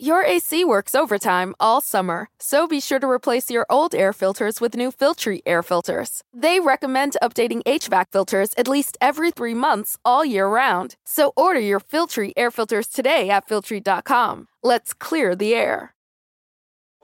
Your AC works overtime all summer, so be sure to replace your old air filters with new Filtry air filters. They recommend updating HVAC filters at least every three months all year round. So order your Filtry air filters today at Filtry.com. Let's clear the air.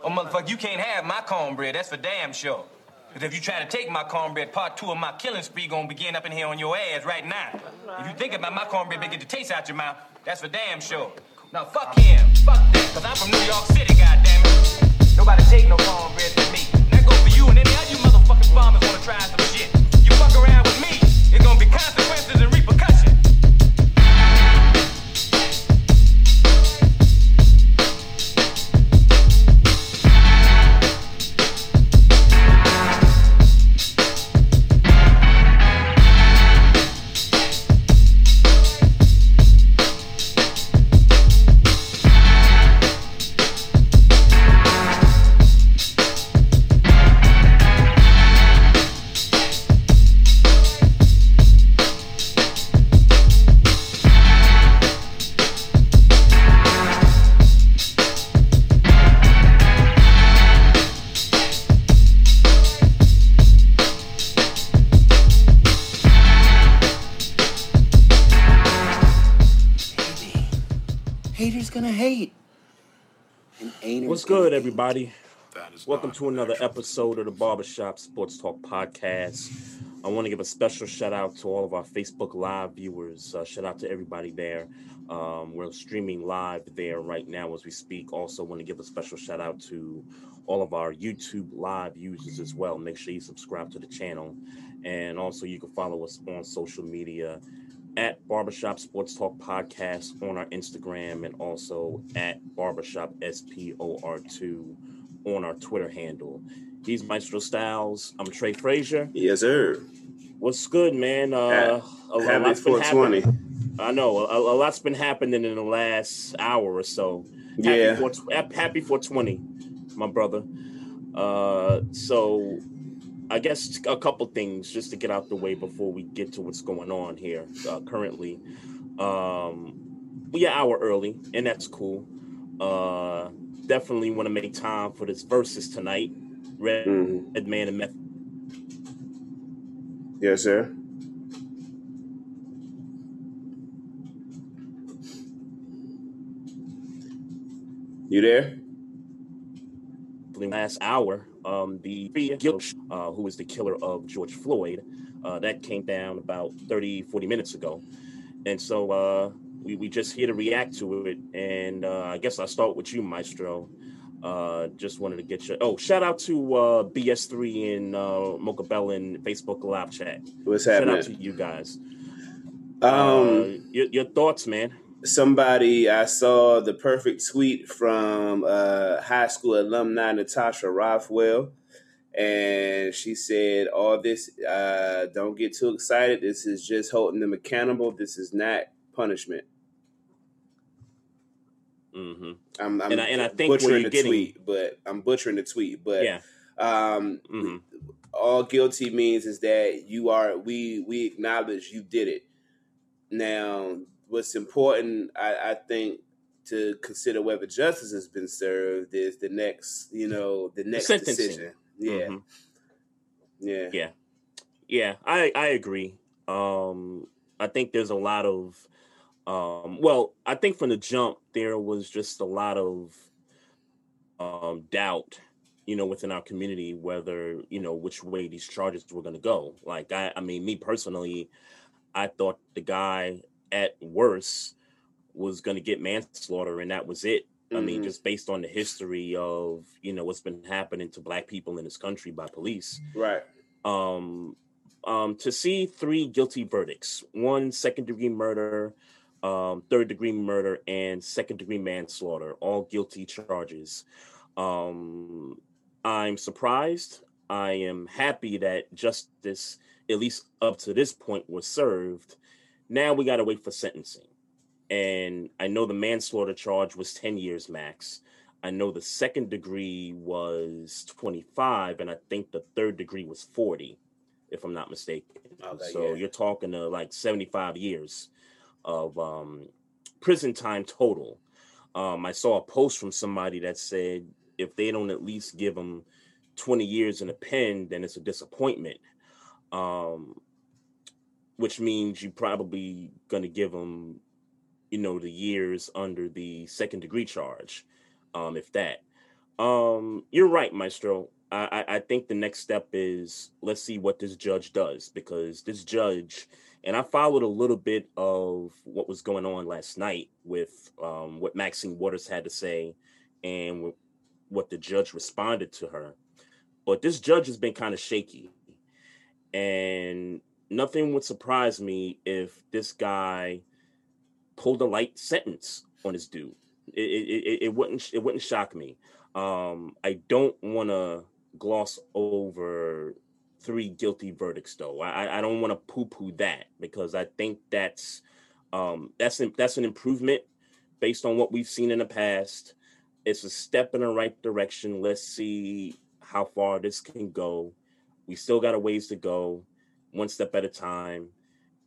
Oh, motherfucker, you can't have my cornbread. That's for damn sure. Because if you try to take my cornbread, part two of my killing spree gonna begin up in here on your ass right now. If you think about my cornbread, get the taste out your mouth. That's for damn sure. Now fuck him, fuck that, cause I'm from New York City, goddammit. Nobody take no cornbread from me. That goes for you and any other you motherfucking farmers wanna try some shit. You fuck around with me, it's gonna be consequences and repercussions. Haters gonna hate. And ain't What's good, everybody? Welcome to another episode of the Barbershop Sports Talk Podcast. I want to give a special shout out to all of our Facebook Live viewers. Uh, shout out to everybody there. Um, we're streaming live there right now as we speak. Also, want to give a special shout out to all of our YouTube Live users as well. Make sure you subscribe to the channel. And also, you can follow us on social media at Barbershop Sports Talk Podcast on our Instagram and also at Barbershop SPOR2 on our Twitter handle. He's Maestro Styles. I'm Trey Frazier. Yes, sir. What's good, man? Uh, a, a Happy lot's been 420. happening. I know a, a lot's been happening in the last hour or so. Yeah. Happy, 4, happy 420, my brother. Uh, so I guess a couple things just to get out the way before we get to what's going on here uh, currently. Um, we are hour early, and that's cool. Uh, definitely want to make time for this versus tonight. Red, Mhm. Redman and Meth. Yes, sir. You there? The last hour, um, the uh, who was the killer of George Floyd, uh, that came down about 30, 40 minutes ago. And so uh, we, we just here to react to it. And uh, I guess I'll start with you, Maestro. Uh, just wanted to get your oh shout out to uh, BS3 and uh, Mocha Bell in Facebook live chat. What's happening? Shout out to you guys. Um, uh, your, your thoughts, man. Somebody I saw the perfect tweet from uh, high school alumni Natasha Rothwell, and she said, "All this, uh, don't get too excited. This is just holding them accountable. This is not punishment." hmm I'm, I'm And I- and I think butchering the getting- tweet, but I'm butchering the tweet. But Yeah. um, hmm all guilty means is that you are we we acknowledge you did it. Now, what's important, I, I think, to consider whether justice has been served is the next, you know, the next sentencing. decision. Yeah, Mhm. yeah, Yeah. Yeah, I I agree. Um I think there's a lot of um well, I think from the jump there was just a lot of um doubt, you know, within our community whether, you know, which way these charges were going to go. Like I I mean, me personally, I thought the guy at worst was going to get manslaughter and that was it. I mean, Mhm. just based on the history of, you know, what's been happening to black people in this country by police right. um, um, to see three guilty verdicts one second degree murder, um, third degree murder, and second degree manslaughter, all guilty charges. Um, I'm surprised. I am happy that justice, at least up to this point, was served. Now we got to wait for sentencing. And I know the manslaughter charge was 10 years max. I know the second degree was 25, and I think the third degree was 40, if I'm not mistaken. Okay, so yeah. you're talking to like 75 years of um, prison time total. Um, I saw a post from somebody that said if they don't at least give them 20 years in a pen, then it's a disappointment. Um, which means you're probably gonna give them, you know, the years under the second degree charge, um, if that. Um, you're right, Maestro. I, I think the next step is let's see what this judge does because this judge, and I followed a little bit of what was going on last night with um, what Maxine Waters had to say and what the judge responded to her. But this judge has been kind of shaky. And nothing would surprise me if this guy pulled a light sentence on his dude. It, it, it, wouldn't it wouldn't shock me. Um, I don't want to gloss over three guilty verdicts, though. I, I don't want to poo-poo that because I think that's um, that's an, that's an improvement based on what we've seen in the past. It's a step in the right direction. Let's see how far this can go. We still got a ways to go, one step at a time.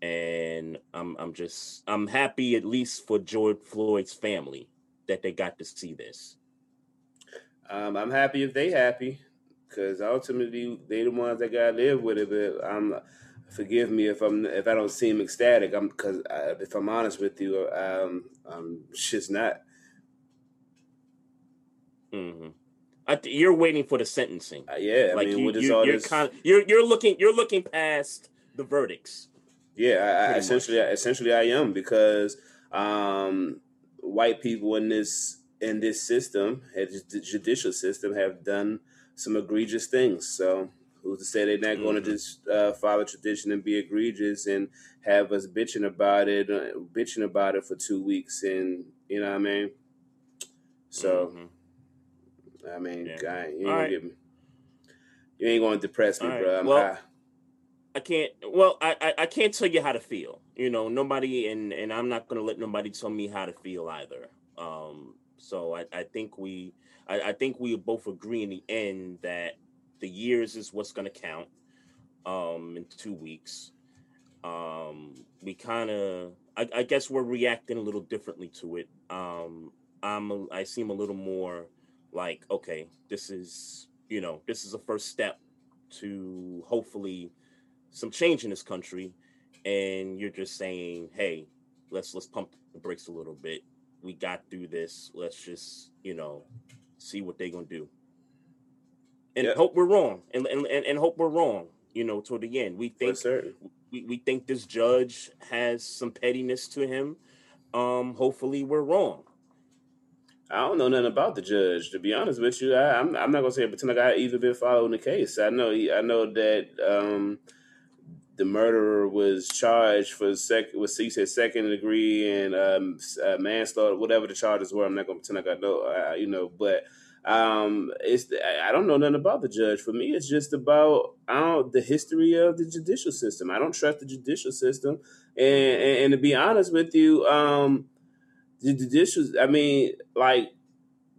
And I'm I'm just I'm happy at least for George Floyd's family that they got to see this. Um, I'm happy if they happy because ultimately they the ones that gotta live with it. But I'm forgive me if I'm if I don't seem ecstatic. I'm because if I'm honest with you, um, I'm just not. Mm-hmm. Th- you're waiting for the sentencing. Uh, yeah, I like mean, you, what is you, you're this? kind of, you're you're looking you're looking past the verdicts. Yeah, I, I, essentially, essentially, I am because um, white people in this in this system, the judicial system, have done some egregious things. So who's to say they're not going to just uh, follow tradition and be egregious and have us bitching about it, uh, bitching about it for two weeks, and you know what I mean? So Mhm. I mean, Yeah. guy, you ain't gonna right. get me. You ain't going to depress me, All right. bro. I'm Well, high. I can't. Well, I, I I can't tell you how to feel. You know, nobody, and and I'm not gonna let nobody tell me how to feel either. Um, so I I think we I, I think we both agree in the end that the years is what's gonna count. Um, in two weeks. Um, we kind of I, I guess we're reacting a little differently to it. Um, I'm a, I seem a little more like okay, this is you know this is a first step to hopefully some change in this country. And you're just saying hey let's let's pump the brakes a little bit. We got through this. Let's just you know see what they're gonna do. And Yeah. hope we're wrong. And, and and hope we're wrong you know toward the end. We think we, we think this judge has some pettiness to him. Um hopefully we're wrong I don't know nothing about the judge. To be honest with you, I, I'm I'm not gonna say pretend like I even been following the case. I know I know that um, the murderer was charged for second was said second degree and um, uh, manslaughter, whatever the charges were. I'm not gonna pretend like I know, uh, you know, but. Um, it's I I don't know nothing about the judge. For me, it's just about I don't, the history of the judicial system. I don't trust the judicial system, and and, and to be honest with you, um, the judicial. I mean, like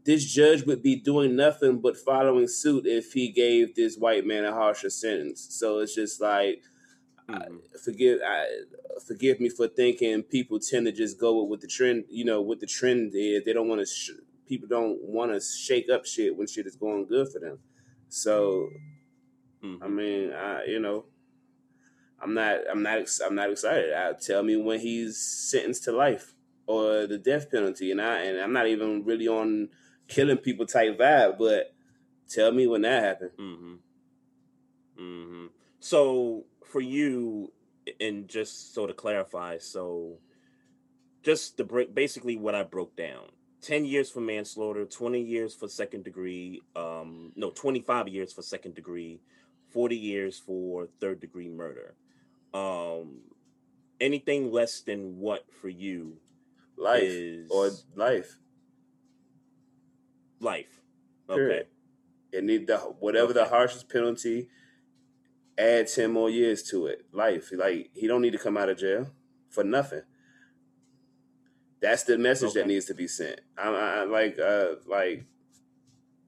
this judge would be doing nothing but following suit if he gave this white man a harsher sentence. So it's just like Mhm. forgive I, forgive me for thinking people tend to just go with what the trend you know what the trend is. They don't want to sh- people don't want to shake up shit when shit is going good for them. So Mhm. I mean, I you know. I'm not. I'm not. I'm not excited. I, tell me when he's sentenced to life or the death penalty, and I and I'm not even really on killing people type vibe. But tell me when that happened. Mm-hmm. Mm-hmm. So for you, and just so to clarify, so just to break basically what I broke down. 10 years for manslaughter, 20 years for second degree, um, no, 25 years for second degree, 40 years for third degree murder. Um, anything less than what for you Life or life. life? Period. It need the whatever the harshest penalty. Add ten more years to it. Life. Like he don't need to come out of jail for nothing. That's the message that needs to be sent. I, I I- like uh like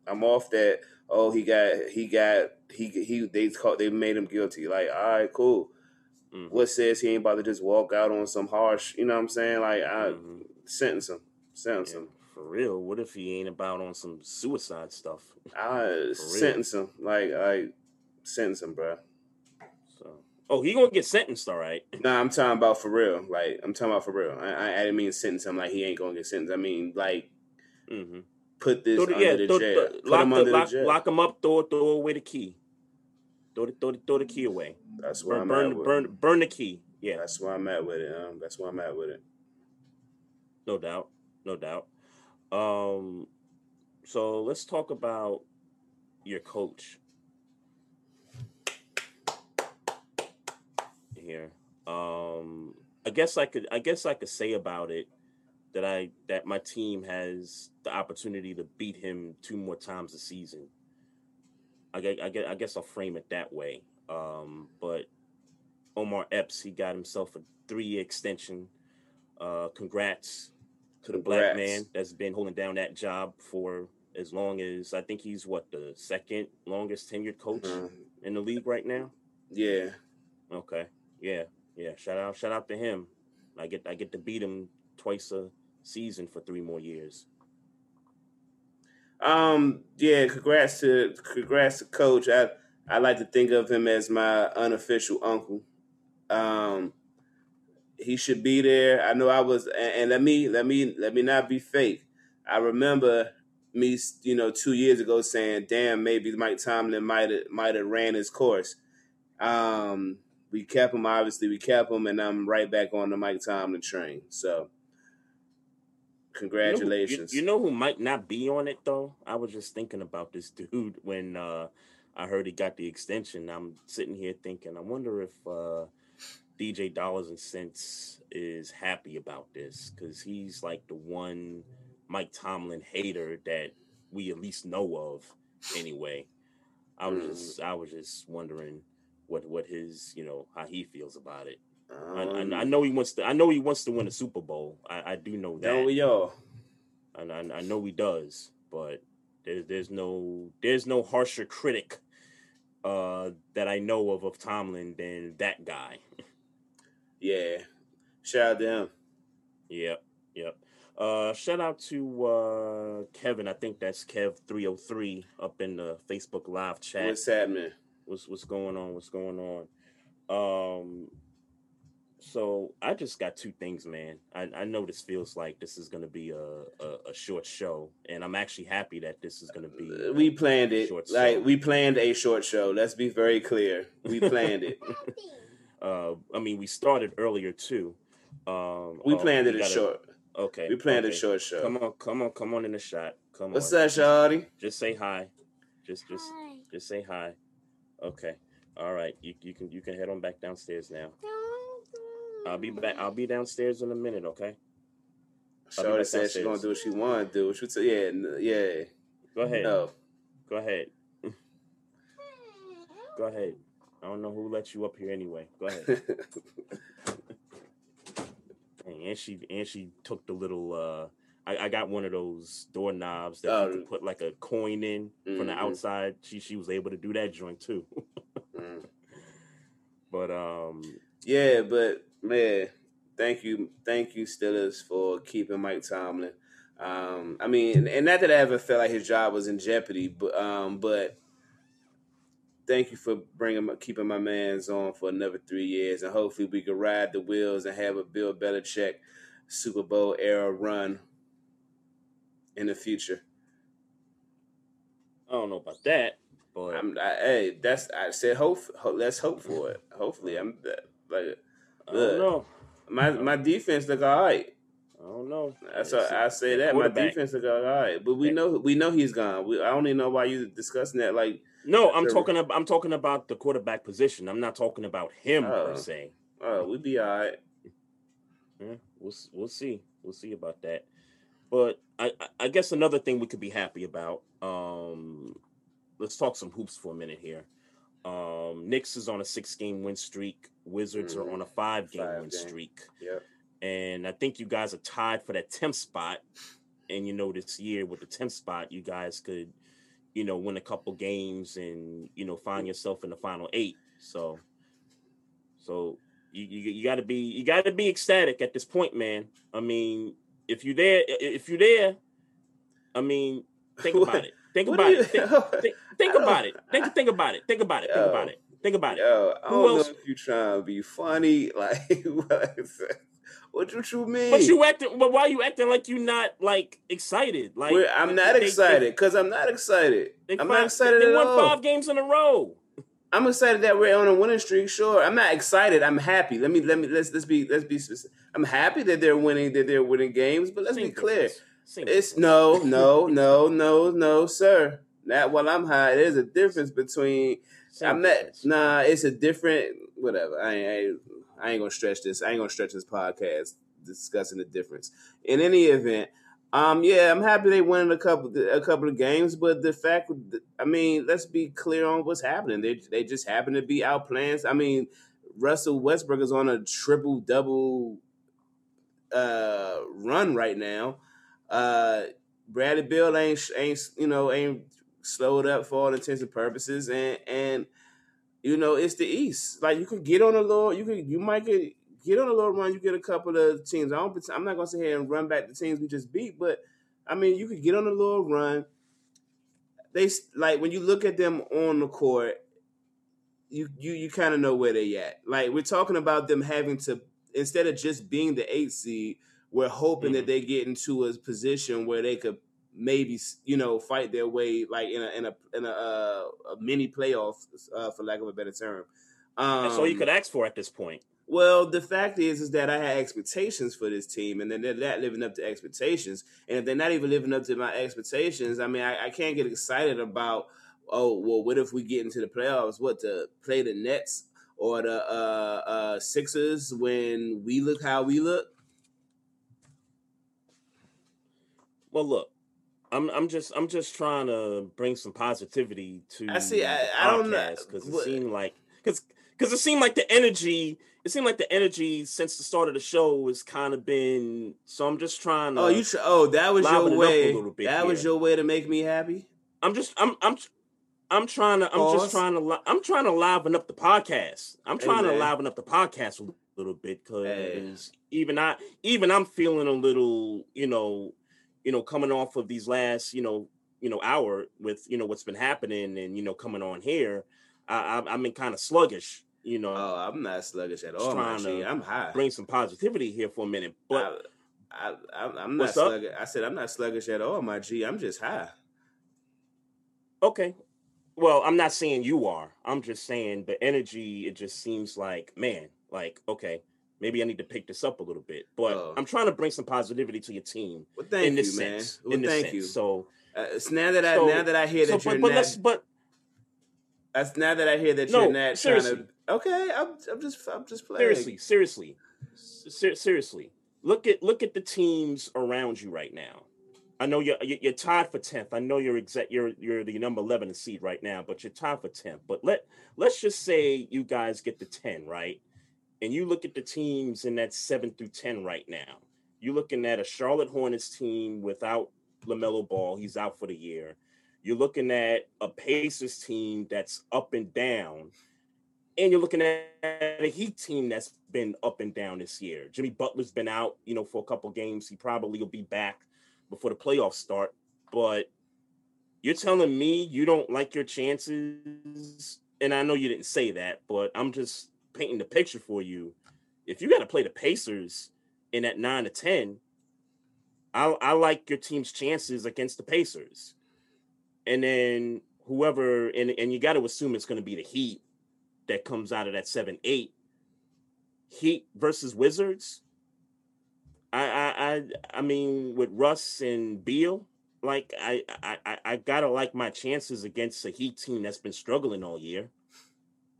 I'm off that. Oh, he got he got he he they caught they made him guilty. Like all right, cool. Mhm. What says he ain't about to just walk out on some harsh? You know what I'm saying? Like I Mhm. sentence him, sentence Yeah. him. For, real, what if he ain't about on some suicide stuff? I sentence him, like, I sentence him, bro. So, oh, he gonna get sentenced, all right. Nah, I'm talking about for real. Like, I'm talking about for real. I, I, didn't mean sentence him like he ain't gonna get sentenced. I mean, like, mm-hmm. put this under yeah, the throw, jail. Lock, the, lock, lock, him up. Throw, throw away the key. Throw the, throw the, throw the key away. That's where burn, I'm burn, burn, burn the key. Yeah, that's where I'm at with it. Um, that's where I'm at with it. No doubt, no doubt. Um, so let's talk about your coach here. Um, I guess I could, I guess I could say about it that I that my team has the opportunity to beat him two more times a season. I get, I get, I guess I'll frame it that way. Um, but Omar Epps, he got himself a three-year extension. Uh, congrats to the congrats. black man that's been holding down that job for as long as I think he's what the second longest tenured coach mm-hmm. in the league right now. Yeah. Okay. Yeah. Yeah. Shout out. Shout out to him. I get I get to beat him twice a season for three more years. Um. Yeah. Congrats to congrats to coach. I I like to think of him as my unofficial uncle. Um, he should be there. I know I was, and, and let me let me let me not be fake. I remember me, you know, two years ago saying, "Damn, maybe Mike Tomlin might have might have ran his course." Um, we kept him. Obviously, we kept him, and I'm right back on the Mike Tomlin train. So, congratulations. You know, who, you, you know who might not be on it though? I was just thinking about this dude when uh, I heard he got the extension. I'm sitting here thinking, I wonder if uh, DJ Dollars and Cents is happy about this because he's like the one Mike Tomlin hater that we at least know of anyway. I was just I was just wondering what what his you know how he feels about it. Um, I, I, know he wants to. I know he wants to win a Super Bowl. I, I do know that. Don't we all? And I, I know he does, but there's there's no there's no harsher critic uh, that I know of of Tomlin than that guy. Yeah. Shout out to him. Yep. Yep. Uh, shout out to uh, Kevin. I think that's Kev303 up in the Facebook live chat. What's happening? What's what's going on? What's going on? Um so I just got two things, man. I, I know this feels like this is gonna be a, a, a, short show, and I'm actually happy that this is gonna be. Uh, we planned it. Like show. we planned a short show. Let's be very clear. We planned it. Uh, I mean, we started earlier too. Um, we uh, planned it a short. Okay. We planned okay. a short show. Come on, come on, come on in the shot. Come What's on. What's that, Shawty? Just say hi. Just, just, hi. just say hi. Okay. All right. You, you can, you can head on back downstairs now. I'll be back. I'll be downstairs in a minute. Okay. Shawty said she's gonna do what she want to do. She said, "Yeah, yeah." Go ahead. No. Go ahead. Go ahead. I don't know who let you up here anyway. Go ahead. and she and she took the little uh I, I got one of those doorknobs that you could put like a coin in mm-hmm. from the mm-hmm. outside. She she was able to do that joint too. mm. But um Yeah, but man, thank you, thank you, Steelers, for keeping Mike Tomlin. Um, I mean, and not that I ever felt like his job was in jeopardy, but um, but thank you for bringing keeping my man's on for another three years, and hopefully we can ride the wheels and have a Bill Belichick Super Bowl era run in the future. I don't know about that, but I'm, I, hey, that's I said hope. hope let's hope for it. Hopefully, I'm like. I don't know. My my defense look all right. I don't know. That's I say that my defense look all right, but we know we know he's gone. We, I don't even know why you discussing that. Like no, I'm talking about I'm talking about the quarterback position. I'm not talking about him oh. per se. Oh, we'd be all right. Yeah, we'll we'll see. We'll see about that. But I I guess another thing we could be happy about. Um, let's talk some hoops for a minute here. Um, Knicks is on a six game win streak. Wizards mm-hmm. are on a five game win game. streak. Yep. And I think you guys are tied for that 10th spot. And you know, this year with the 10th spot, you guys could you know, win a couple games and you know find yourself in the final eight. So, so you you, you got to be you got to be ecstatic at this point, man. I mean, if you're there, if you're there, I mean, think about it. Think about it. Think, think, think about it. Think think about it. Think about it. Think about it. Think about it. Yo, I don't Who else? know if you trying to be funny. Like, what, what you mean? But you acting. But why you acting like you not like excited? Like I'm not they, excited because I'm not excited. I'm five, not excited they at won all. five games in a row. I'm excited that we're on a winning streak. Sure, I'm not excited. I'm happy. Let me let me let's let's be let's be specific. I'm happy that they're winning that they're winning games, but let's Same be clear. It's no no no no no sir. Not while I'm high. There's a difference between. Same I'm not. Difference. Nah, it's a different. Whatever. I ain't. I ain't gonna stretch this. I ain't gonna stretch this podcast discussing the difference. In any event, um, yeah, I'm happy they won a couple a couple of games, but the fact, I mean, let's be clear on what's happening. They they just happen to be outplanned. I mean, Russell Westbrook is on a triple double uh, run right now. Uh, Bradley Beal ain't ain't you know ain't slowed up for all intents and purposes, and and you know it's the East. Like you could get on a little, you could you might get get on a little run, you get a couple of teams. I don't. I'm not gonna sit here and run back the teams we just beat, but I mean, you could get on a little run. They like when you look at them on the court, you you you kind of know where they at. Like we're talking about them having to instead of just being the eight seed, we're hoping mm-hmm. that they get into a position where they could maybe you know fight their way like in a in a in a, uh, a mini playoff uh, for lack of a better term. Um, That's all you could ask for at this point. Well, the fact is, is that I had expectations for this team, and then they're not living up to expectations. And if they're not even living up to my expectations, I mean, I, I can't get excited about. Oh well, what if we get into the playoffs? What to play the Nets or the uh, uh, Sixers when we look how we look? Well, look, I'm I'm just I'm just trying to bring some positivity to. I see. I, I don't know because it seemed like because because it seemed like the energy it seemed like the energy since the start of the show has kind of been. So I'm just trying to. Oh, you. Tr- oh, that was your way. That here. was your way to make me happy. I'm just. I'm. I'm. I'm trying to. I'm Pause. just trying to. I'm trying to liven up the podcast. I'm trying hey, to liven up the podcast a little bit because hey. even I, even I'm feeling a little. You know, you know, coming off of these last, you know, you know, hour with you know what's been happening and you know coming on here, I, I, I'm in kind of sluggish you know. Oh, I'm not sluggish at all. To I'm high. Bring some positivity here for a minute, but I, I, am not sluggish. I said I'm not sluggish at all, my G. I'm just high. Okay. Well, I'm not saying you are. I'm just saying the energy. It just seems like, man, like okay, maybe I need to pick this up a little bit. But oh. I'm trying to bring some positivity to your team. Well, thank in this you, sense, man. Well, thank sense. you. So, uh, now that I so, now that I hear that so, you're but, but, but that's now that I hear that no, you're not seriously. trying to Okay, I'm, I'm just I'm just playing. Seriously, seriously, Ser- seriously. Look at look at the teams around you right now. I know you're you're tied for tenth. I know you're exact. You're you're the number eleven seed right now, but you're tied for tenth. But let let's just say you guys get the ten right, and you look at the teams in that seven through ten right now. You're looking at a Charlotte Hornets team without LaMelo Ball. He's out for the year. You're looking at a Pacers team that's up and down and you're looking at a Heat team that's been up and down this year. Jimmy Butler's been out, you know, for a couple games. He probably will be back before the playoffs start. But you're telling me you don't like your chances, and I know you didn't say that, but I'm just painting the picture for you. If you got to play the Pacers in that nine to ten, I, I like your team's chances against the Pacers, and then whoever, and and you got to assume it's going to be the Heat that comes out of that seven eight. Heat versus Wizards. I I I, I mean with Russ and Beal, like I, I I gotta like my chances against a Heat team that's been struggling all year.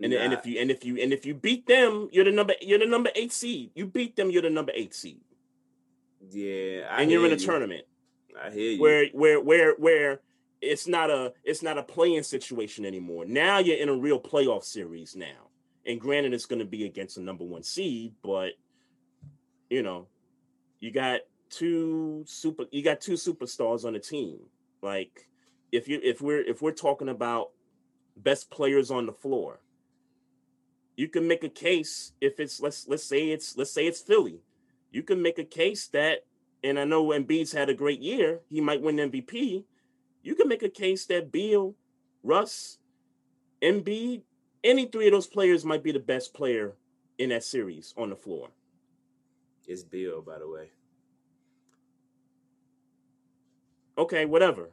And, nah. and if you and if you and if you beat them, you're the number you're the number eight seed. You beat them, you're the number eight seed. Yeah, I and you're in a you. tournament. I hear you. Where where where where it's not a it's not a play-in situation anymore. Now you're in a real playoff series now. And granted, it's going to be against the number one seed, but you know, you got two super you got two superstars on the team. Like if you if we're if we're talking about best players on the floor, you can make a case if it's let's let's say it's let's say it's Philly. You can make a case that and I know Embiid's had a great year, he might win MVP. You can make a case that Beal, Russ, Embiid, any three of those players might be the best player in that series on the floor. It's Beal, by the way. Okay, whatever.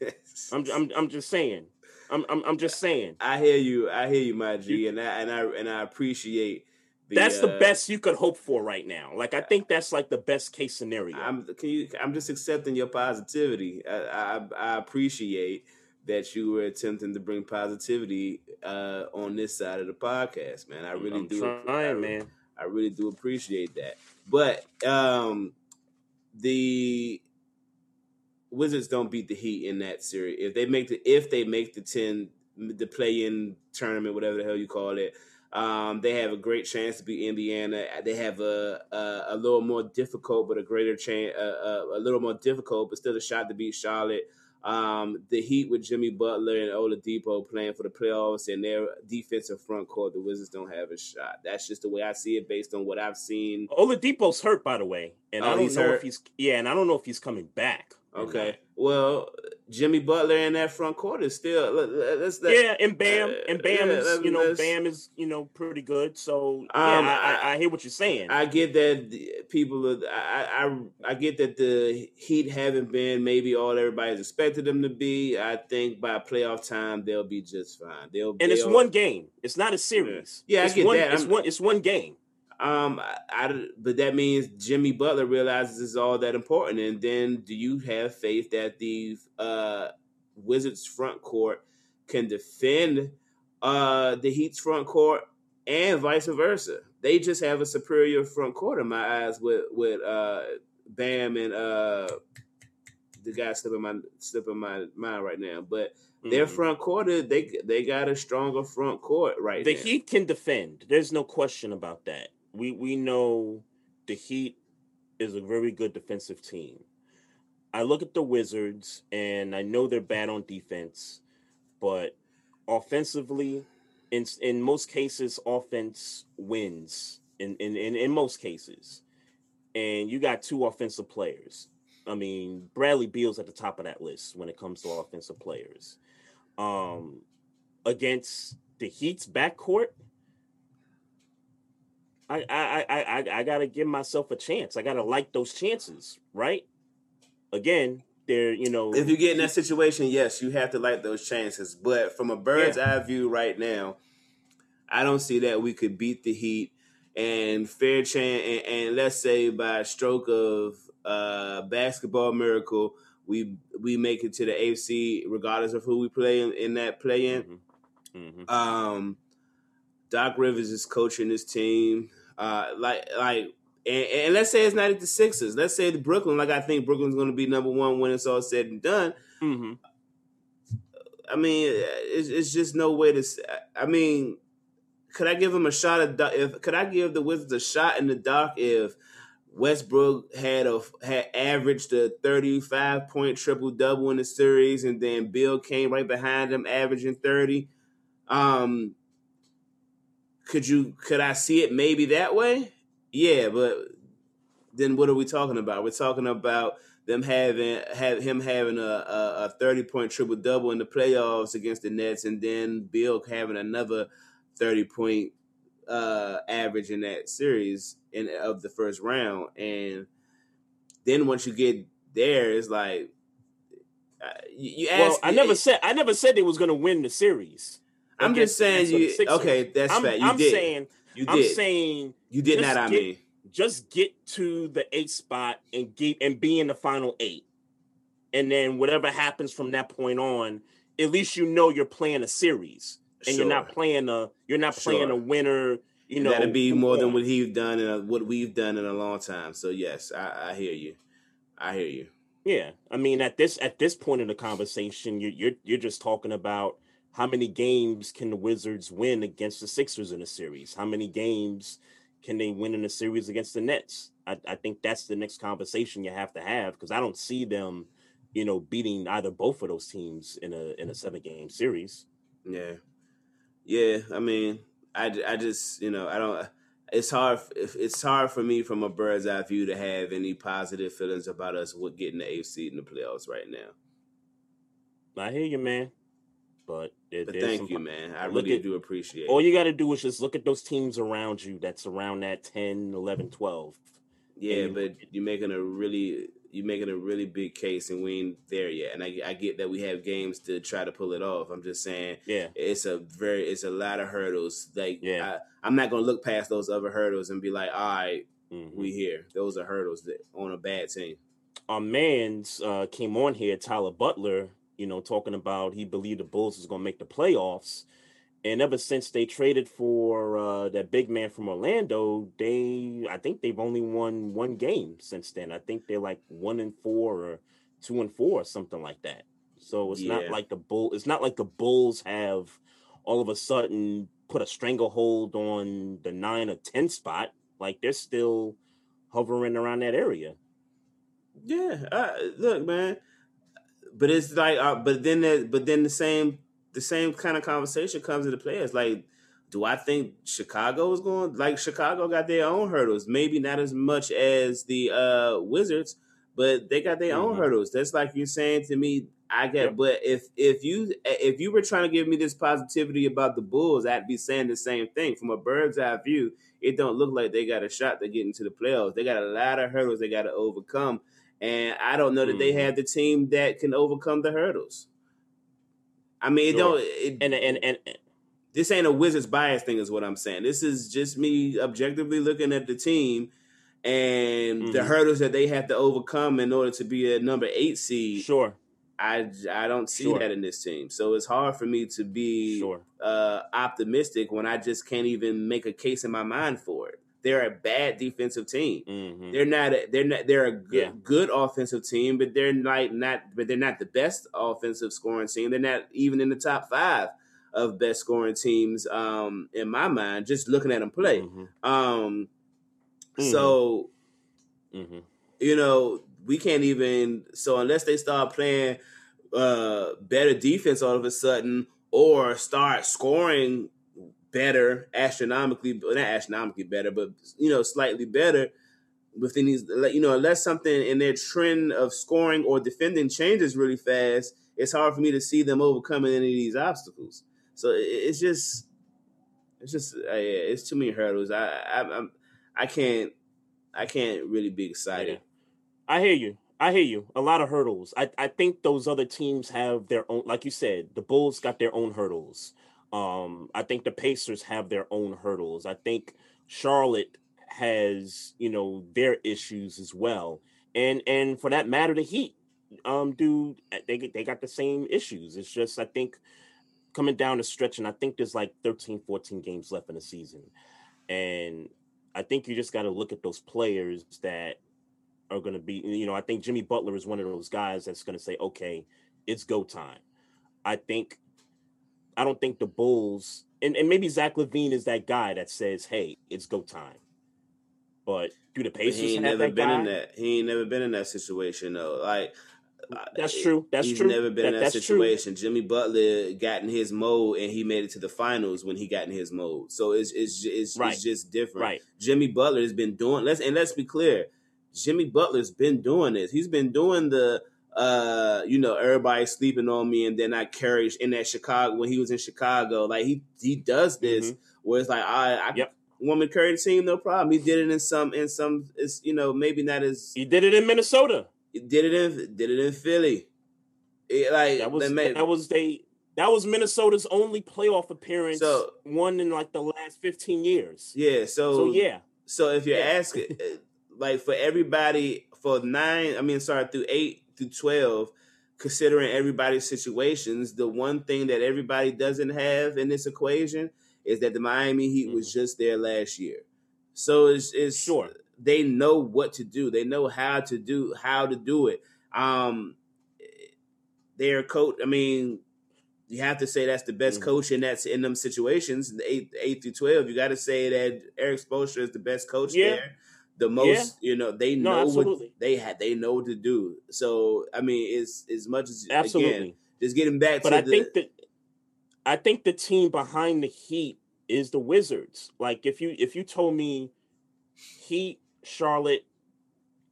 I'm, I'm I'm just saying. I'm, I'm I'm just saying. I hear you. I hear you, my G, you, and I and I and I appreciate. The, that's the uh, best you could hope for right now. Like I think that's like the best case scenario. I'm can you? I'm just accepting your positivity. I, I, I appreciate that you were attempting to bring positivity uh, on this side of the podcast, man. I really I'm do. Trying, I, man. I really do appreciate that. But um, the Wizards don't beat the Heat in that series. If they make the if they make the ten the play in tournament, whatever the hell you call it, um, they have a great chance to beat Indiana. They have a a, a little more difficult, but a greater chance, a, a, a, little more difficult, but still a shot to beat Charlotte. Um, the Heat with Jimmy Butler and Oladipo playing for the playoffs and their defensive front court, the Wizards don't have a shot. That's just the way I see it based on what I've seen. Oladipo's hurt, by the way, and oh, I don't know hurt? if he's yeah, and I don't know if he's coming back. Okay. Well, Jimmy Butler in that front court is still let's, let's, yeah, and Bam and Bam uh, is you know Bam is you know pretty good. So yeah, um, I, I, I, hear what you're saying. I get that people are, I, I I get that the Heat haven't been maybe all everybody's expected them to be. I think by playoff time they'll be just fine. They'll and they'll, it's one game. It's not a series. Yeah, it's I get one, that. It's I'm, one. It's one game. Um, I, but that means Jimmy Butler realizes it's all that important. And then, do you have faith that the uh, Wizards front court can defend uh, the Heat's front court, and vice versa? They just have a superior front court in my eyes with with uh, Bam and uh, the guy slipping my slipping my mind right now, but. Mm-hmm. Their front court, they they got a stronger front court right now. The now. Heat can defend. There's no question about that we we know the Heat is a very good defensive team. I look at the Wizards and I know they're bad on defense, but offensively, in in most cases, offense wins. In in in, in most cases, and you got two offensive players. I mean, Bradley Beal's at the top of that list when it comes to offensive players. Um, against the Heat's backcourt, I I I I, I gotta give myself a chance. I gotta like those chances, right? Again, they're you know if you get in that situation, yes, you have to like those chances. But from a bird's yeah. eye view right now, I don't see that we could beat the Heat and fair chance and, and let's say by a stroke of uh, basketball miracle, we we make it to the AFC regardless of who we play in, in that play in. Mm-hmm. Mm-hmm. Um, Doc Rivers is coaching this team. Uh, like like and, and, let's say it's not at the Sixers. Let's say the Brooklyn, like I think Brooklyn's going to be number one when it's all said and done. Mm-hmm. I mean, it's, it's, just no way to. I mean, could I give him a shot at if could I give the Wizards a shot in the dark if Westbrook had a had averaged a thirty five point triple double in the series, and then Beal came right behind him, averaging thirty. Um, could you could I see it maybe that way? Yeah, but then what are we talking about? We're talking about them having have him having a, a, a thirty point triple double in the playoffs against the Nets, and then Beal having another thirty point uh, average in that series in of the first round, and then once you get there, it's like uh, you, you ask. Well, I never said I never said they was going to win the series. I'm just saying you. Okay, that's I'm, fact. You I'm did. saying. You did. I'm saying you did not. I mean, just get to the eight spot and get and be in the final eight, and then whatever happens from that point on, at least you know you're playing a series, and sure. you're not playing a you're not sure. playing a winner. You know, that'd be more than what he's done and what we've done in a long time. So yes, I, I hear you. I hear you. Yeah, I mean at this at this point in the conversation, you, you're you're just talking about how many games can the Wizards win against the Sixers in a series? How many games can they win in a series against the Nets? I, I think that's the next conversation you have to have because I don't see them, you know, beating either both of those teams in a in a seven game series. Yeah, yeah. I mean, I, I just you know I don't it's hard. It's hard for me from a bird's eye view to have any positive feelings about us with getting the eighth seed in the playoffs right now. I hear you, man. But, but thank you, man. I really at, do appreciate. It. All you got to do is just look at those teams around you. That's around that 10, 11, 12. Yeah, but you're making a really you're making a really big case, and we ain't there yet. And I, I get that we have games to try to pull it off. I'm just saying, yeah, it's a very it's a lot of hurdles. Like, yeah, I, am not gonna look past those other hurdles and be like, all right, mm-hmm. we here. Those are hurdles that on a bad team. Our man's uh, came on here, Tyler Butler. You know, talking about he believed the Bulls was gonna make the playoffs and ever since they traded for uh, that big man from Orlando, they I think they've only won one game since then. I think they're like one and four or two and four or something like that. So it's yeah. not like the bull. It's not like the Bulls have all of a sudden put a stranglehold on the nine or ten spot. Like they're still hovering around that area. Yeah, uh, look, man. But it's like, uh, but then, the, but then the same the same kind of conversation comes into play. It's like, do I think Chicago is going like Chicago got their own hurdles? Maybe not as much as the uh, Wizards, but they got their mm-hmm. own hurdles. That's like you're saying to me. I get, yep. but if if you if you were trying to give me this positivity about the Bulls, I'd be saying the same thing. From a bird's eye view, it don't look like they got a shot to get into the playoffs. They got a lot of hurdles they got to overcome, and I don't know that mm-hmm. they have the team that can overcome the hurdles. I mean, it don't. It, and, and and and this ain't a Wizards bias thing, is what I'm saying. This is just me objectively looking at the team and mm-hmm. the hurdles that they have to overcome in order to be a number eight seed. Sure. I, I don't see sure. that in this team. So it's hard for me to be sure. uh, optimistic when I just can't even make a case in my mind for it. They're a bad defensive team. Mm-hmm. They're not. A, they're not. They're a good, yeah. good offensive team, but they're like not. But they're not the best offensive scoring team. They're not even in the top five of best scoring teams um, in my mind. Just looking at them play. Mm-hmm. Um, mm-hmm. So, mm-hmm. you know, we can't even. So unless they start playing uh, better defense all of a sudden, or start scoring better, astronomically, not astronomically better, but you know, slightly better within these. You know, unless something in their trend of scoring or defending changes really fast, it's hard for me to see them overcoming any of these obstacles. So it's just, it's just, uh, yeah, it's too many hurdles. I, I, I'm, I can't, I can't really be excited. I hear you. I hear you. A lot of hurdles. I, I think those other teams have their own, like you said, the Bulls got their own hurdles. Um, I think the Pacers have their own hurdles. I think Charlotte has, you know, their issues as well. And and for that matter, the Heat, um, do eh, they they got the same issues. It's just I think coming down the stretch, and I think there's like 13, 14 games left in the season. And I think you just got to look at those players that are going to be, you know, I think Jimmy Butler is one of those guys that's going to say, okay, it's go time. I think I don't think the Bulls and, and maybe Zach LaVine is that guy that says, "Hey, it's go time." But do the Pacers he ain't never been guy? in that? He ain't never been in that situation though. Like that's eh, true. That's he's true. never been that, in that situation. True. Jimmy Butler got in his mode and he made it to the finals when he got in his mode. So it's it's it's, right. it's just different. Right. Jimmy Butler has been doing. Let's and let's be clear. Jimmy Butler's been doing this. He's been doing the uh, you know, everybody sleeping on me, and then I carry in that Chicago when he was in Chicago. Like he he does this mm-hmm. where it's like I, I yep. woman carry the team, no problem. He did it in some in some it's you know maybe not as he did it in Minnesota. He did it in did it in Philly. It, like that was that was they that was Minnesota's only playoff appearance, so, one in like the last fifteen years. Yeah, so so yeah. So if you're yeah. asking, like for everybody for nine, I mean, sorry, through eight through 12, considering everybody's situations, the one thing that everybody doesn't have in this equation is that the Miami Heat mm-hmm. was just there last year. So it's, it's sure they know what to do. They know how to do how to do it. Um, their coach. I mean, you have to say that's the best mm-hmm. coach in that's in them situations. The eight eight through twelve, you got to say that Erik Spoelstra is the best coach yeah. there the most yeah. you know they know no, what they had they know what to do so i mean it's as much as absolutely again, just getting back but to i the, think that i think the team behind the heat is the Wizards. Like if you if you told me Heat, Charlotte,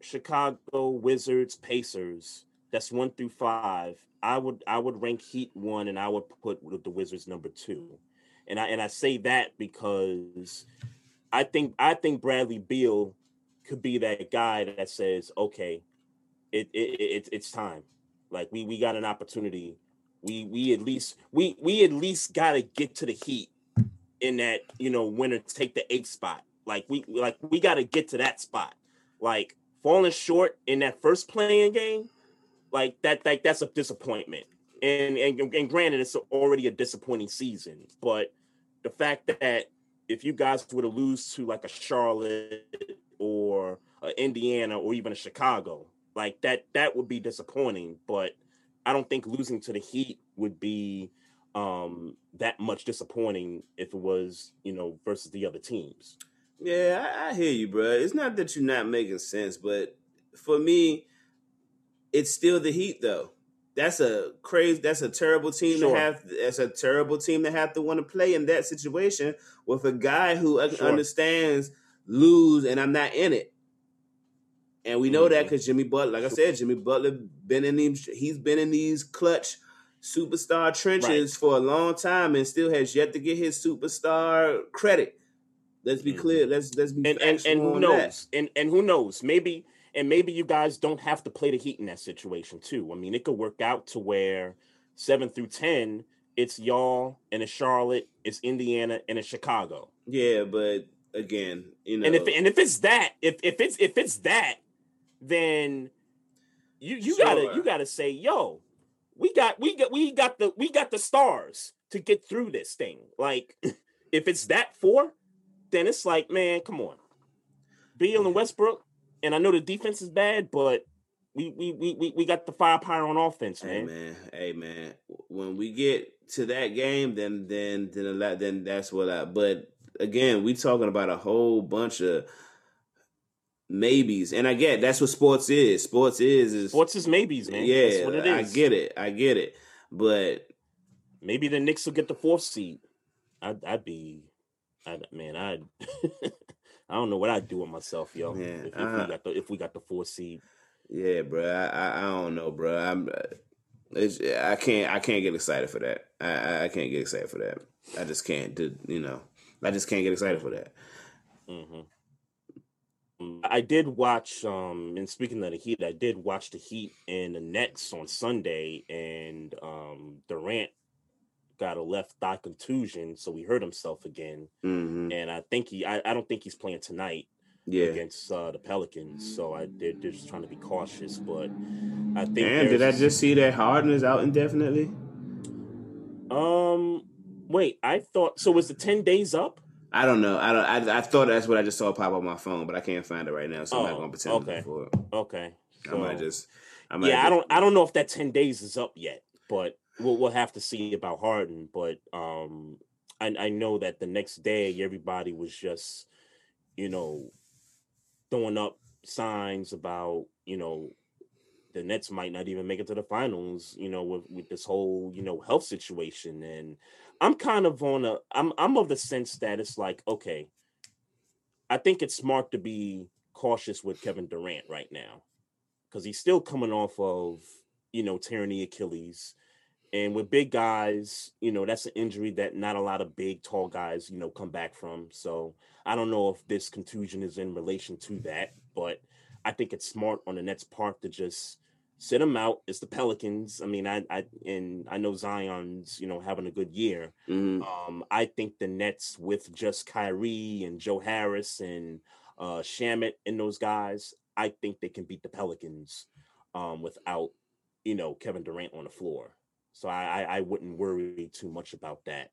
Chicago, Wizards, Pacers, that's one through five. I would I would rank Heat one and I would put the Wizards number two. And I and I say that because I think I think Bradley Beal could be that guy that says, okay, it, it, it it's time. Like we we got an opportunity. We we at least we we at least gotta get to the heat in that, you know, winner take the eighth spot. Like we like we gotta get to that spot. Like falling short in that first play-in game, like that like that's a disappointment. And and, and granted, it's already a disappointing season, but the fact that if you guys were to lose to like a Charlotte or a Indiana or even a Chicago, like that that would be disappointing. But I don't think losing to the Heat would be um that much disappointing if it was you know versus the other teams. Yeah, I, I hear you, bro. It's not that you're not making sense, but for me, it's still the Heat though. That's a crazy. That's a terrible team sure. to have. That's a terrible team to have to want to play in that situation with a guy who sure. understands lose and I'm not in it. And we know mm-hmm. that because Jimmy Butler, like I said, Jimmy Butler been in these. He's been in these clutch superstar trenches right. for a long time and still has yet to get his superstar credit. Let's be mm-hmm. clear. Let's let's be and and, and who knows that. and and who knows maybe and maybe you guys don't have to play the Heat in that situation too. I mean, it could work out to where seven through ten, it's y'all and it's Charlotte, it's Indiana and it's Chicago. Yeah, but again, you know, and if and if it's that, if if it's if it's that, then you you sure. gotta you gotta say, yo, we got we got we got the we got the stars to get through this thing. Like, if it's that four, then it's like, man, come on. Beal and Westbrook, and I know the defense is bad, but we we we we got the firepower on offense, man. Hey man, hey man. When we get to that game, then then then then that's what I. But again, we talking about a whole bunch of maybes, and I get that's what sports is. Sports is is sports is maybes, man. Yeah, I get it. I get it. But maybe the Knicks will get the fourth seed. I'd, I'd be, I'd, man, I'd. I don't know what I'd do with myself, yo. Yeah, if, if uh, we got the if we got the fourth seed. Yeah, bro. I, I don't know, bro. I'm. It's, I can't. I can't get excited for that. I, I can't get excited for that. I just can't. Do you know? I just can't get excited for that. Mm-hmm. Mm, I did watch, um, and speaking of the Heat, I did watch the Heat and the Nets on Sunday, and um, Durant got a left thigh contusion, so he hurt himself again. Mm-hmm. And I think he, I, I don't think he's playing tonight yeah. against uh, the Pelicans. So I they're, they're just trying to be cautious, but I think. And did I just see that Harden is out indefinitely? Um, wait, I thought so. Was the ten days up? I don't know. I don't. I, I thought that's what I just saw pop up on my phone, but I can't find it right now, so oh, I'm not oh, gonna pretend okay. for it. Okay. So, I might just. I might yeah, just, I don't. I don't know if that ten days is up yet, but we'll we'll have to see about Harden. But um, I I know that the next day everybody was just, you know, throwing up signs about you know the Nets might not even make it to the finals, you know, with, with this whole, you know, health situation. And I'm kind of on a I'm I'm of the sense that it's like, okay, I think it's smart to be cautious with Kevin Durant right now. Cause he's still coming off of, you know, the Achilles. And with big guys, you know, that's an injury that not a lot of big, tall guys, you know, come back from. So I don't know if this contusion is in relation to that, but I think it's smart on the Nets' part to just sit him out. It's the Pelicans. I mean, I, I and I know Zion's, you know, having a good year. Mm-hmm. Um, I think the Nets with just Kyrie and Joe Harris and uh Shamet and those guys, I think they can beat the Pelicans um without, you know, Kevin Durant on the floor. So I, I, I wouldn't worry too much about that.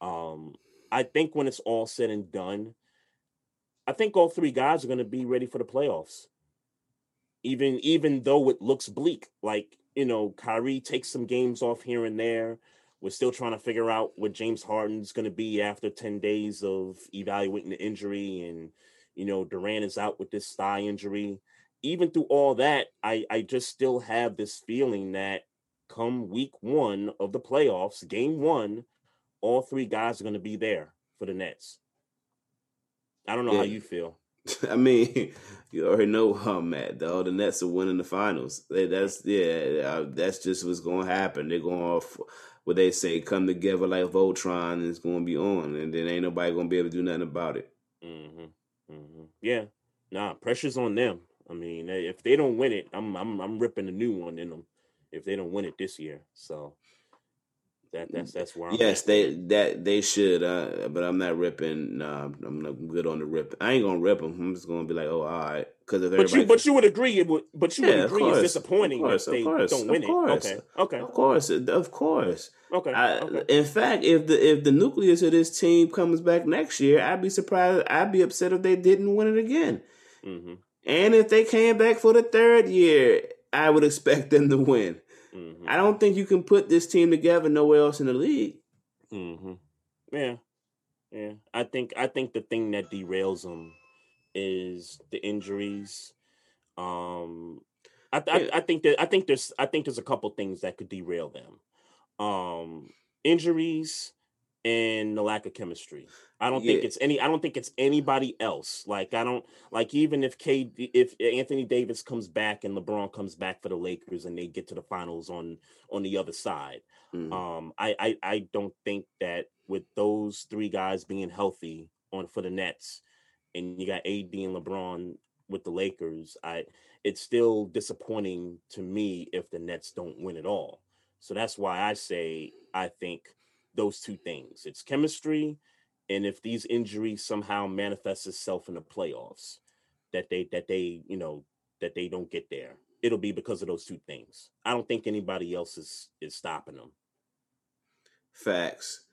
Um, I think when it's all said and done, I think all three guys are going to be ready for the playoffs even even though it looks bleak. Like you know, Kyrie takes some games off here and there. We're still trying to figure out what James Harden's going to be after ten days of evaluating the injury, and you know, Durant is out with this thigh injury. Even through all that, I I just still have this feeling that come week one of the playoffs, game one, all three guys are going to be there for the Nets. I don't know yeah. how you feel. I mean, you already know how I'm at, though. The Nets are winning the finals. That's yeah, that's just what's to happen. They're going off what they say, come together like Voltron, and it's to be on, and then ain't nobody to be able to do nothing about it. Mm-hmm. Mm-hmm. Yeah, nah, pressure's on them. I mean, if they don't win it, I'm I'm I'm ripping a new one in them. If they don't win it this year, so that that's that's where I'm yes, at. they that they should, uh, but I'm not ripping. Nah, I'm not good on the rip. I ain't gonna rip them. I'm just gonna be like, oh, all right, because if but you but you would agree, it would, but you yeah, would agree it's disappointing course, if they course, don't win it. Okay, okay, of course, of course. Okay. I, okay. In fact, if the if the nucleus of this team comes back next year, I'd be surprised. I'd be upset if they didn't win it again. Mm-hmm. And if they came back for the third year, I would expect them to win. Mm-hmm. I don't think you can put this team together nowhere else in the league. Mm-hmm. Yeah, yeah. I think I think the thing that derails them is the injuries. Um, I, I, I think that I think there's I think there's a couple things that could derail them. Um, injuries and the lack of chemistry. I don't yeah. think it's any. I don't think it's anybody else. Like I don't like even if K if Anthony Davis comes back and LeBron comes back for the Lakers and they get to the finals on on the other side. Mm. Um, I, I I don't think that with those three guys being healthy on for the Nets, and you got AD and LeBron with the Lakers, I it's still disappointing to me if the Nets don't win at all. So that's why I say I think those two things. It's chemistry and if these injuries somehow manifest itself in the playoffs that they that they you know that they don't get there it'll be because of those two things. I don't think anybody else is is stopping them. Facts.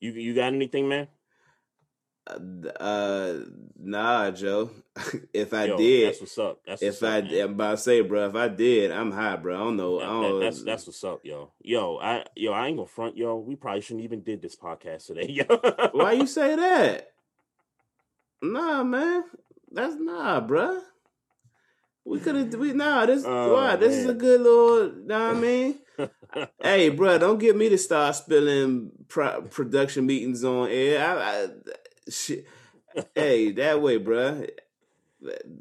You you got anything man uh, nah, Joe. if I Yo, did, that's what's up. That's if what's I, up, I'm about to say, bro. If I did, I'm high, bro. I don't know. That, I don't, that, that's that's what's up, yo. Yo, I yo, I ain't gonna front, yo. We probably shouldn't even did this podcast today, yo. Why you say that? Nah, man. That's nah, bro. We could have. We nah. This oh, why? This is a good little. Know what I mean? hey, bro, don't get me to start spilling pro- production meetings on air. I, I, Shit. hey, that way, bro.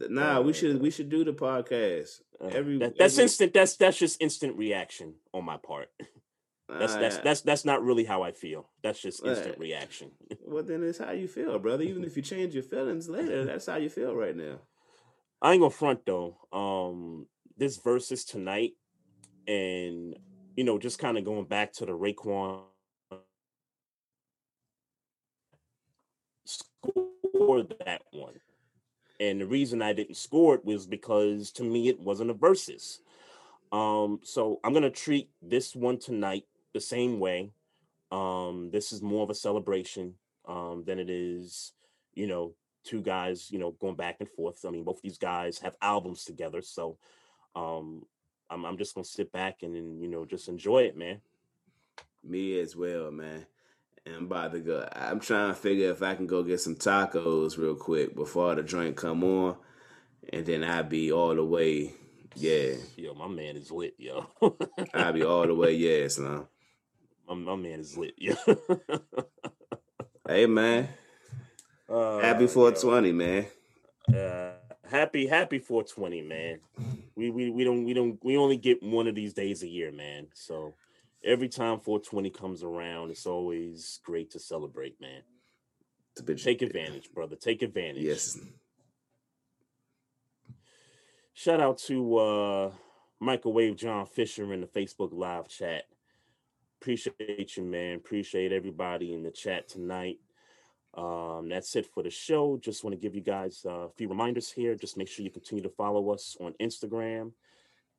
Nah, we should we should do the podcast. Uh, every that, that's every... instant. That's that's just instant reaction on my part. That's uh, that's that's that's not really how I feel. That's just instant uh, reaction. well, then it's how you feel, brother. Even if you change your feelings later, that's how you feel right now. I ain't gonna front though. Um, this versus tonight, and you know, just kind of going back to the Raekwon score that one. And the reason I didn't score it was because to me it wasn't a versus. Um, so I'm gonna treat this one tonight the same way. Um, this is more of a celebration um, than it is, you know, two guys, you know, going back and forth. I mean, both these guys have albums together, so um, I'm, I'm just gonna sit back and, and you know just enjoy it, man. Me as well, man. I'm about to go. I'm trying to figure if I can go get some tacos real quick before the drink come on, and then I'll be all the way. Yeah. Yo, my man is lit, yo. I'll be all the way. Yeah, son. My, my man is lit, yo. hey, man. Uh, happy 420, yo. man. Uh, happy happy 420, man. We we we don't we don't we only get one of these days a year, man. So every time 420 comes around, it's always great to celebrate, man. Bit, Take advantage, brother. Take advantage. Yes. Shout out to uh Microwave John Fisher in the Facebook live chat. Appreciate you, man. Appreciate everybody in the chat tonight. Um, that's it for the show. Just want to give you guys a few reminders here. Just make sure you continue to follow us on Instagram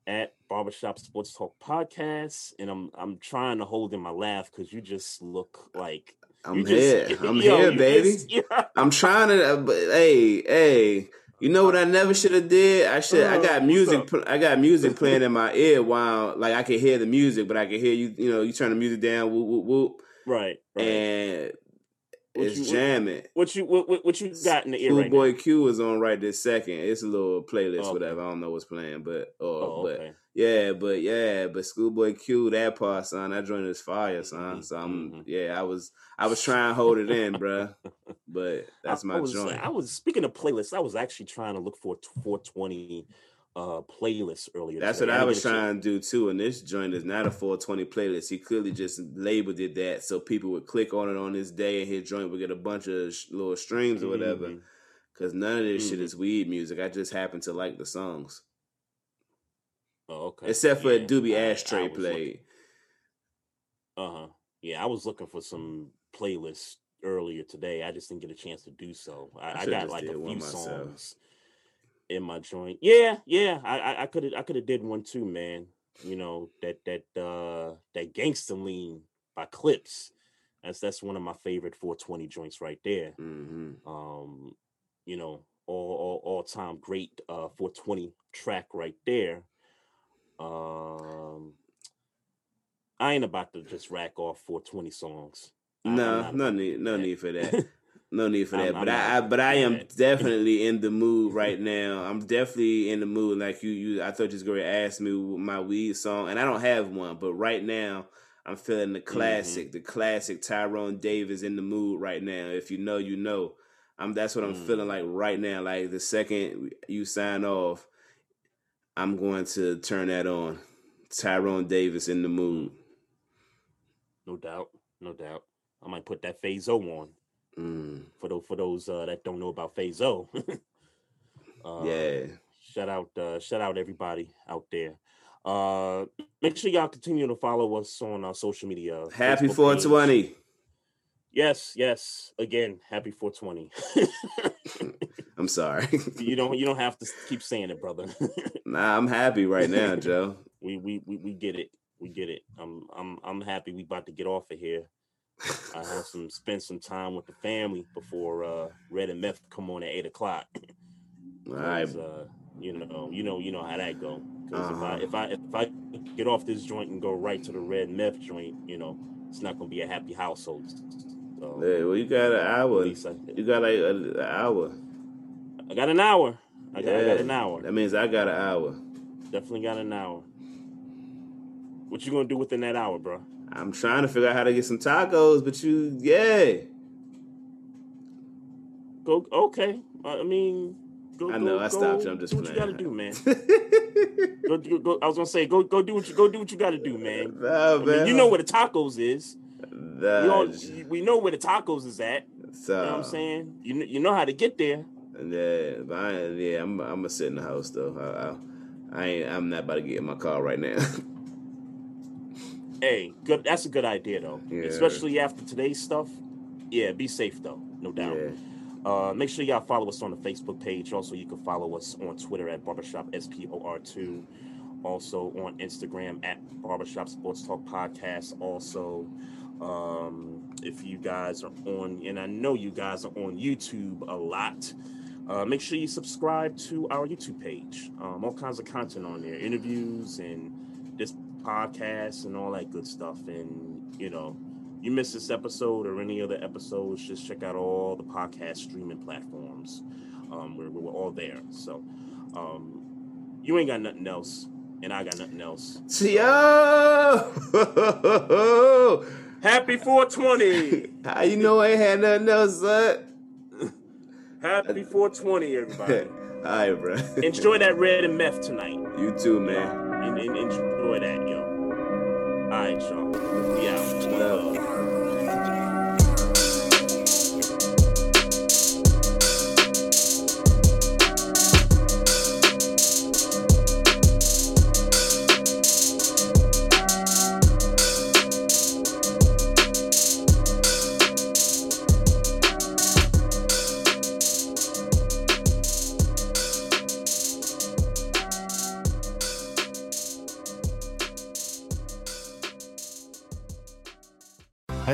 at Barbershop Sports Talk Podcast, and I'm I'm trying to hold in my laugh because you just look like I'm here. I'm yo, here, baby. Just, yeah. I'm trying to. But hey, hey. You know what I never should have did? I should. Uh, I got music. I got music playing in my ear while, like, I can hear the music, but I can hear you. You know, you turn the music down. Whoop whoop whoop. Right. right. And it's jamming. What you what, what you got in the ear Schoolboy right Q is on right this second. It's a little playlist, okay. whatever. I don't know what's playing, but or oh, but okay. yeah, but yeah, but Schoolboy Q that part, son, that joint is fire, son. Mm-hmm. So I'm mm-hmm. yeah, I was I was trying to hold it in, bro. But that's my I was, joint. I was speaking of playlists. I was actually trying to look for 420 uh playlist earlier. That's today. what I, I was trying to do too. And this joint is not a 420 playlist. He clearly just labeled it that so people would click on it on this day and his joint would get a bunch of sh- little streams or whatever. Mm-hmm. Cause none of this mm-hmm. shit is weed music. I just happen to like the songs. Oh, okay. Except for yeah, a Doobie Ashtray played. Uh huh. Yeah, I was looking for some playlists earlier today. I just didn't get a chance to do so. I, I, I got like a few songs in my joint. Yeah, yeah. I I could have I could have did one too, man. You know that that uh that gangster lean by Clips. That's that's one of my favorite 420 joints right there. Mm-hmm. Um, you know, all all all time great uh 420 track right there. Um, I ain't about to just rack off 420 songs. No, no need, no need for that. No need for that. I'm, but I'm I, I, but I am definitely in the mood right now. I'm definitely in the mood. Like you, you. I thought you was going to ask me my weed song, and I don't have one. But right now, I'm feeling the classic, mm-hmm. the classic Tyrone Davis in the mood right now. If you know, you know. I'm. That's what I'm mm. feeling like right now. Like the second you sign off, I'm going to turn that on. Tyrone Davis in the mood. No doubt. No doubt. I might put that Phase O on. Mm. For those for those uh, that don't know about Phase O. uh, yeah. Shout out uh, shout out everybody out there. Uh, make sure y'all continue to follow us on our social media. Happy 420. Page. Yes, yes. Again, happy 420. I'm sorry. you don't you don't have to keep saying it, brother. nah, I'm happy right now, Joe. we, we we we get it. We get it. I'm I'm I'm happy we about to get off of here. I have some spend some time with the family before uh Red and Meth come on at eight o'clock. All right. Uh, you know, you know, you know how that go. Because uh-huh. if I if I if I get off this joint and go right to the Red Meth joint, you know, it's not gonna be a happy household. So, yeah, well, you got an hour. you got like an hour. I got an hour. I got, yeah, I got an hour. That means I got an hour. Definitely got an hour. What you gonna do within that hour, bro? I'm trying to figure out how to get some tacos, but you, yeah. Go okay. I mean, go. I know. Go, I stopped you. I'm just do playing. What you gotta do, man. go, go, go, I was gonna say, go, go do what you go do what you gotta do, man. Nah, man. Mean, you know where the tacos is. Nah, we, all, we know where the tacos is at. So, you know what I'm saying? You you know how to get there. Yeah, but I, yeah, I'm I'm gonna sit in the house though. I, I, I ain't. I'm not about to get in my car right now. Hey, good. That's a good idea though, yeah. especially after today's stuff. Yeah, be safe though, no doubt. Yeah. Uh, make sure y'all follow us on the Facebook page. Also, you can follow us on Twitter at Barbershop SPOR2. Also on Instagram at Barbershop Sports Talk Podcast. Also, um, if you guys are on, and I know you guys are on YouTube a lot, uh, make sure you subscribe to our YouTube page. Um, all kinds of content on there, interviews and podcasts and all that good stuff. And you know, you miss this episode or any other episodes, just check out all the podcast streaming platforms. Um, we're, we're all there. So um, you ain't got nothing else, and I got nothing else. Yo! Happy 420. How you know I ain't had nothing else, son? Happy 420, everybody. all right, bro. Enjoy that Red and Meth tonight. You too, man. And, and enjoy that, yo. All right, y'all. We Yeah.